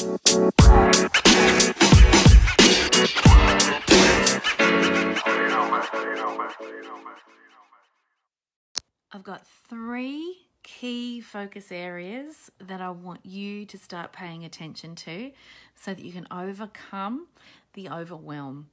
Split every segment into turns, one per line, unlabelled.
I've got three key focus areas that I want you to start paying attention to so that you can overcome the overwhelm.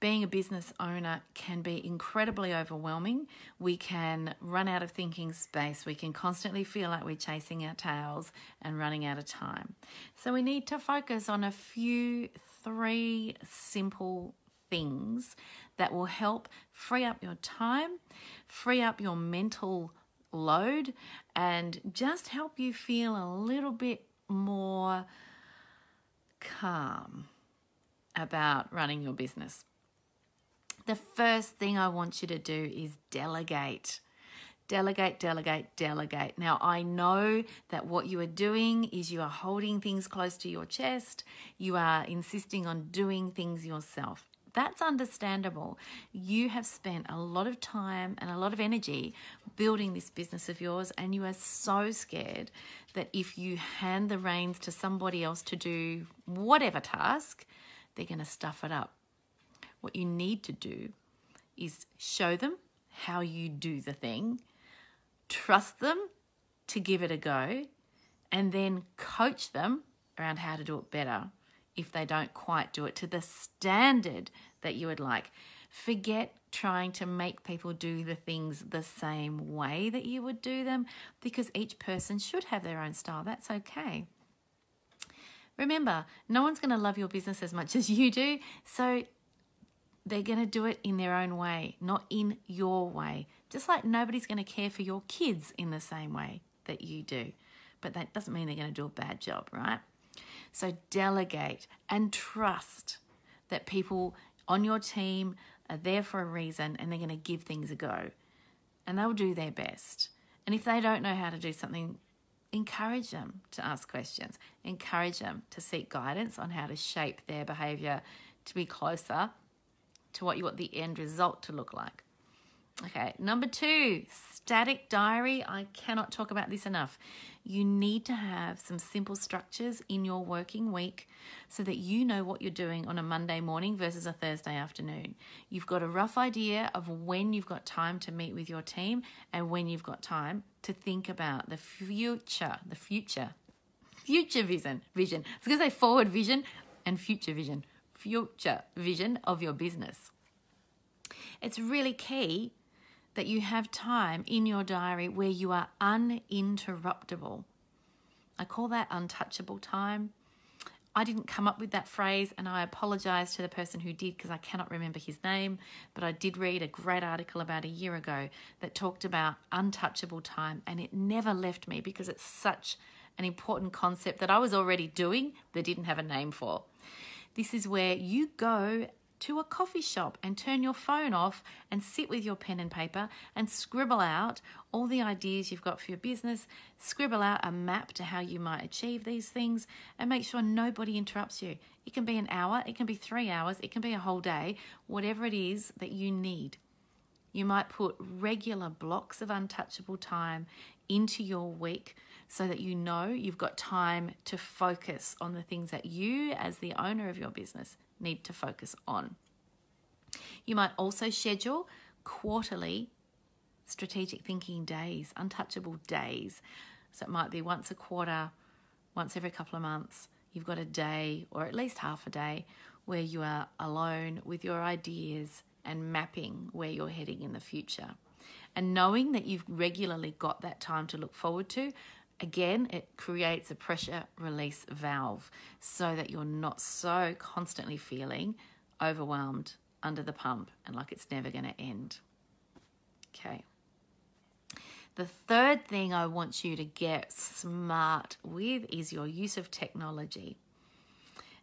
Being a business owner can be incredibly overwhelming. We can run out of thinking space. We can constantly feel like we're chasing our tails and running out of time. So, we need to focus on a few, three simple things that will help free up your time, free up your mental load, and just help you feel a little bit more calm about running your business. The first thing I want you to do is delegate. Delegate, delegate, delegate. Now, I know that what you are doing is you are holding things close to your chest, you are insisting on doing things yourself. That's understandable. You have spent a lot of time and a lot of energy building this business of yours, and you are so scared that if you hand the reins to somebody else to do whatever task, they're going to stuff it up. What you need to do is show them how you do the thing, trust them to give it a go, and then coach them around how to do it better if they don't quite do it to the standard that you would like. Forget trying to make people do the things the same way that you would do them because each person should have their own style. That's okay. Remember, no one's going to love your business as much as you do, so they're going to do it in their own way, not in your way. Just like nobody's going to care for your kids in the same way that you do. But that doesn't mean they're going to do a bad job, right? So delegate and trust that people on your team are there for a reason and they're going to give things a go. And they'll do their best. And if they don't know how to do something, encourage them to ask questions, encourage them to seek guidance on how to shape their behavior to be closer to what you want the end result to look like. Okay, number two, static diary. I cannot talk about this enough. You need to have some simple structures in your working week so that you know what you're doing on a Monday morning versus a Thursday afternoon. You've got a rough idea of when you've got time to meet with your team and when you've got time to think about the future, the future, future vision, vision. I was going to say forward vision and future vision, future vision of your business. It's really key that you have time in your diary where you are uninterruptible. I call that untouchable time. I didn't come up with that phrase, and I apologize to the person who did because I cannot remember his name. But I did read a great article about a year ago that talked about untouchable time, and it never left me because it's such an important concept that I was already doing that didn't have a name for. This is where you go to a coffee shop and turn your phone off and sit with your pen and paper and scribble out all the ideas you've got for your business, scribble out a map to how you might achieve these things, and make sure nobody interrupts you. It can be an hour, it can be three hours, it can be a whole day, whatever it is that you need. You might put regular blocks of untouchable time into your week so that you know you've got time to focus on the things that you, as the owner of your business, need to focus on. You might also schedule quarterly strategic thinking days, untouchable days. So it might be once a quarter, once every couple of months. You've got a day or at least half a day where you are alone with your ideas and mapping where you're heading in the future. And knowing that you've regularly got that time to look forward to Again, it creates a pressure release valve so that you're not so constantly feeling overwhelmed under the pump and like it's never going to end. Okay. The third thing I want you to get smart with is your use of technology.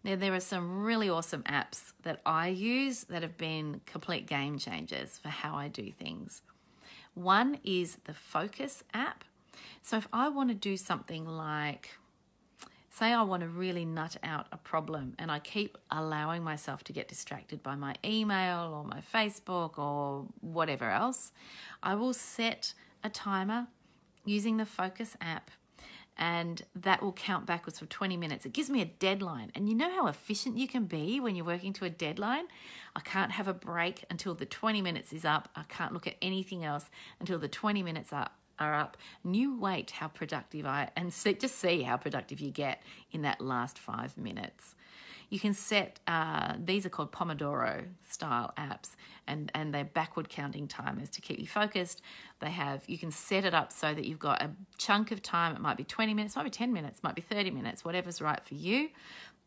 Now, there are some really awesome apps that I use that have been complete game changers for how I do things. One is the Focus app. So if I want to do something like, say, I want to really nut out a problem and I keep allowing myself to get distracted by my email or my Facebook or whatever else, I will set a timer using the Focus app and that will count backwards for 20 minutes. It gives me a deadline. And you know how efficient you can be when you're working to a deadline? I can't have a break until the 20 minutes is up. I can't look at anything else until the 20 minutes are, are up. And you wait how productive I and see, just see how productive you get in that last five minutes. You can set, uh, these are called Pomodoro style apps, and, and they're backward counting timers to keep you focused. They have, you can set it up so that you've got a chunk of time. It might be 20 minutes, might be 10 minutes, might be 30 minutes, whatever's right for you.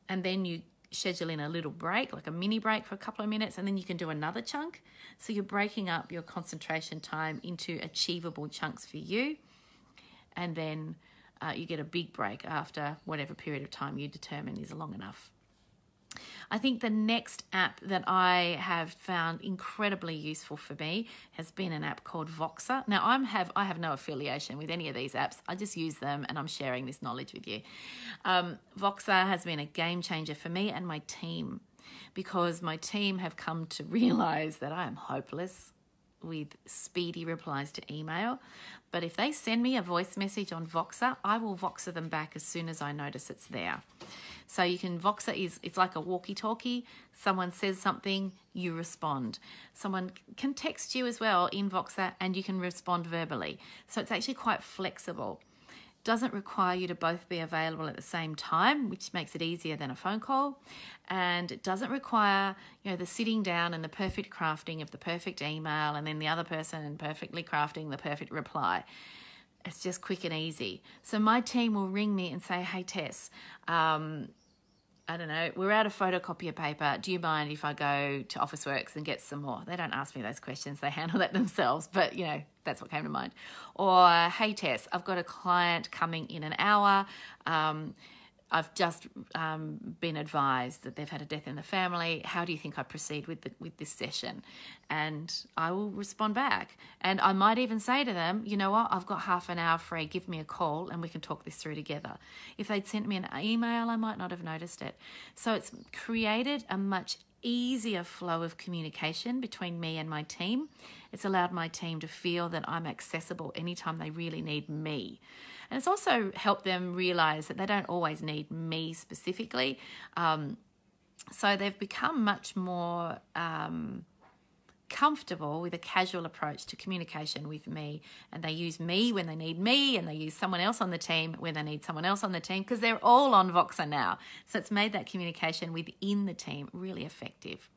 And then you schedule in a little break, like a mini break for a couple of minutes, and then you can do another chunk. So you're breaking up your concentration time into achievable chunks for you. And then uh, you get a big break after whatever period of time you determine is long enough. I think the next app that I have found incredibly useful for me has been an app called Voxer. Now I'm have I have no affiliation with any of these apps. I just use them and I'm sharing this knowledge with you. Um, Voxer has been a game changer for me and my team because my team have come to realize that I am hopeless with speedy replies to email. But if they send me a voice message on Voxer, I will Voxer them back as soon as I notice it's there. So you can Voxer is it's like a walkie-talkie. Someone says something, you respond. Someone can text you as well in Voxer and you can respond verbally. So it's actually quite flexible. Doesn't require you to both be available at the same time, which makes it easier than a phone call. And it doesn't require, you know, the sitting down and the perfect crafting of the perfect email and then the other person perfectly crafting the perfect reply it's just quick and easy. So my team will ring me and say, "Hey Tess, um, I don't know, we're out of photocopier paper. Do you mind if I go to Officeworks and get some more? They don't ask me those questions, they handle that themselves, but you know, that's what came to mind. Or, hey Tess, I've got a client coming in an hour. Um, I've just um, been advised that they've had a death in the family. How do you think I proceed with the, with this session? And I will respond back. And I might even say to them, you know what, I've got half an hour free. Give me a call and we can talk this through together. If they'd sent me an email, I might not have noticed it. So it's created a much easier flow of communication between me and my team. It's allowed my team to feel that I'm accessible anytime they really need me. And it's also helped them realize that they don't always need me specifically. Um, so they've become much more um, comfortable with a casual approach to communication with me. And they use me when they need me, and they use someone else on the team when they need someone else on the team because they're all on Voxer now. So it's made that communication within the team really effective.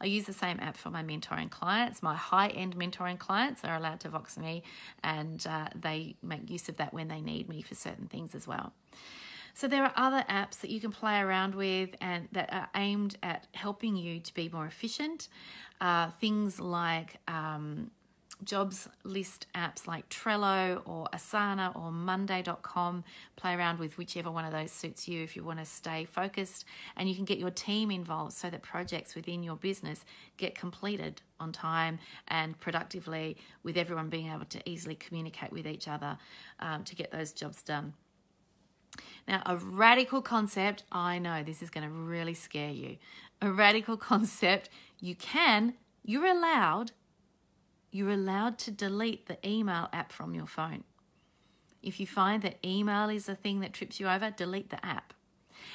I use the same app for my mentoring clients. My high end mentoring clients are allowed to Vox me, and uh, they make use of that when they need me for certain things as well. So there are other apps that you can play around with and that are aimed at helping you to be more efficient. Uh, things like um, jobs list apps like Trello or Asana or Monday.com. Play around with whichever one of those suits you if you want to stay focused. And you can get your team involved so that projects within your business get completed on time and productively, with everyone being able to easily communicate with each other um, to get those jobs done. Now, a radical concept, I know this is going to really scare you. A radical concept, you can, you're allowed you're allowed to delete the email app from your phone. If you find that email is the thing that trips you over, delete the app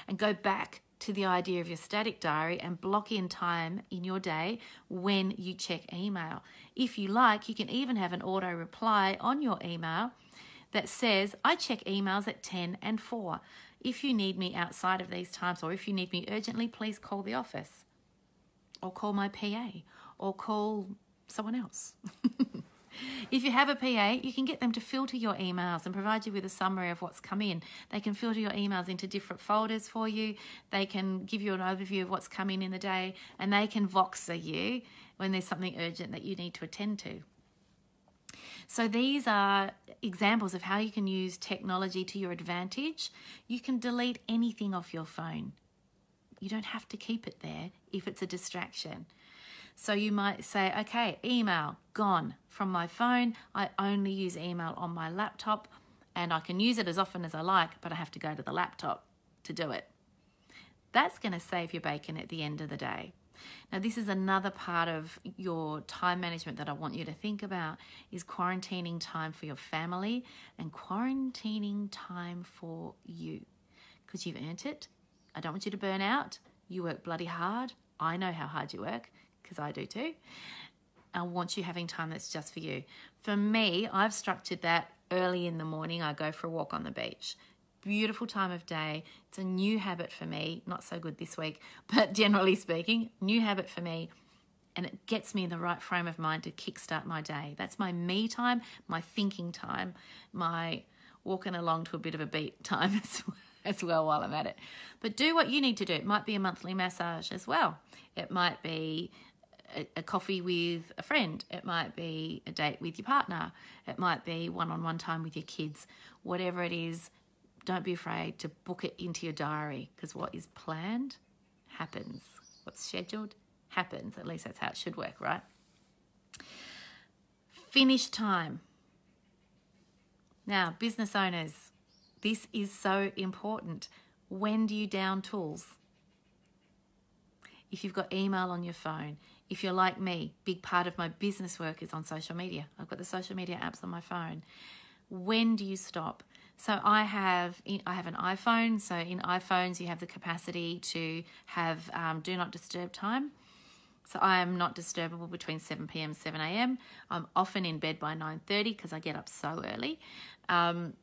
and go back to the idea of your static diary and block in time in your day when you check email. If you like, you can even have an auto reply on your email that says, I check emails at 10 and 4. If you need me outside of these times or if you need me urgently, please call the office or call my PA or call someone else. if you have a PA, you can get them to filter your emails and provide you with a summary of what's come in. They can filter your emails into different folders for you. They can give you an overview of what's come in in the day, and they can Voxer you when there's something urgent that you need to attend to. So, these are examples of how you can use technology to your advantage. You can delete anything off your phone. You don't have to keep it there if it's a distraction. So you might say, okay, email gone from my phone. I only use email on my laptop and I can use it as often as I like, but I have to go to the laptop to do it. That's going to save your bacon at the end of the day. Now, this is another part of your time management that I want you to think about is quarantining time for your family and quarantining time for you because you've earned it. I don't want you to burn out. You work bloody hard. I know how hard you work because I do too. I want you having time that's just for you. For me, I've structured that early in the morning. I go for a walk on the beach beautiful time of day. It's a new habit for me, not so good this week, but generally speaking, new habit for me. And it gets me in the right frame of mind to kickstart my day. That's my me time, my thinking time, my walking along to a bit of a beat time as well, as well while I'm at it. But do what you need to do. It might be a monthly massage as well. It might be a, a coffee with a friend. It might be a date with your partner. It might be one on one time with your kids. Whatever it is, don't be afraid to book it into your diary because what is planned happens. What's scheduled happens. At least that's how it should work, right? Finish time. Now, business owners, this is so important. When do you down tools? If you've got email on your phone, if you're like me, big part of my business work is on social media. I've got the social media apps on my phone. When do you stop? So I have I have an iPhone. So in iPhones, you have the capacity to have um, do not disturb time. So I am not disturbable between 7 p.m. 7 a.m. I'm often in bed by 9:30 because I get up so early. Um,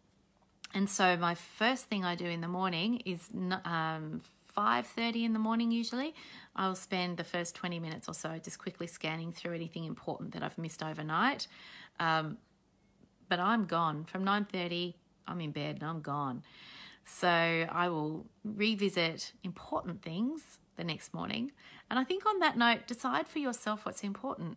and so my first thing I do in the morning is um, 5.30 in the morning usually i'll spend the first 20 minutes or so just quickly scanning through anything important that i've missed overnight um, but i'm gone from 9.30 I'm in bed and I'm gone. So I will revisit important things the next morning. And I think on that note, decide for yourself what's important.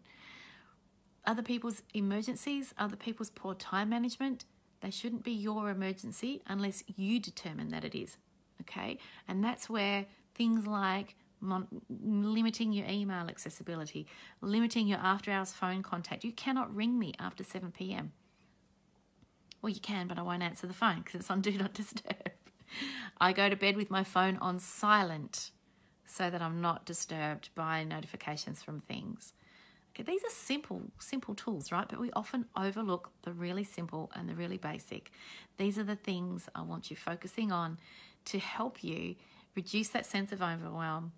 Other people's emergencies, other people's poor time management, they shouldn't be your emergency unless you determine that it is. Okay? And that's where things like mon- limiting your email accessibility, limiting your after hours phone contact. You cannot ring me after 7 p.m. Well, you can, but I won't answer the phone because it's on Do Not Disturb. I go to bed with my phone on silent so that I'm not disturbed by notifications from things. Okay, these are simple, simple tools, right? But we often overlook the really simple and the really basic. These are the things I want you focusing on to help you reduce that sense of overwhelm,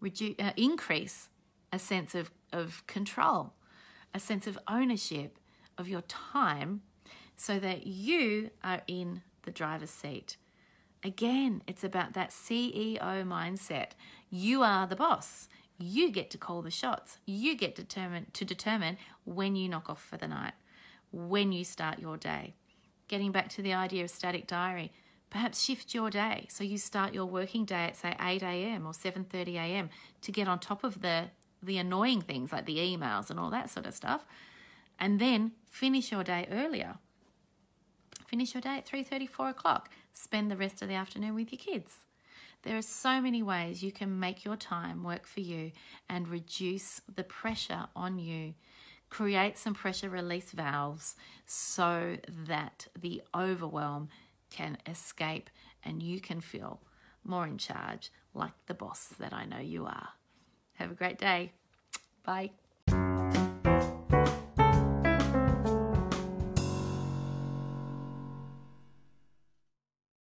reduce, uh, increase a sense of, of control, a sense of ownership of your time so that you are in the driver's seat. Again, it's about that CEO mindset. You are the boss. You get to call the shots. You get determined to determine when you knock off for the night, when you start your day. Getting back to the idea of static diary, perhaps shift your day so you start your working day at say 8 a.m. or 7:30 a.m. to get on top of the the annoying things like the emails and all that sort of stuff, and then finish your day earlier Finish your day at 3.30, 4 o'clock. Spend the rest of the afternoon with your kids. There are so many ways you can make your time work for you and reduce the pressure on you. Create some pressure release valves so that the overwhelm can escape and you can feel more in charge, like the boss that I know you are. Have a great day. Bye.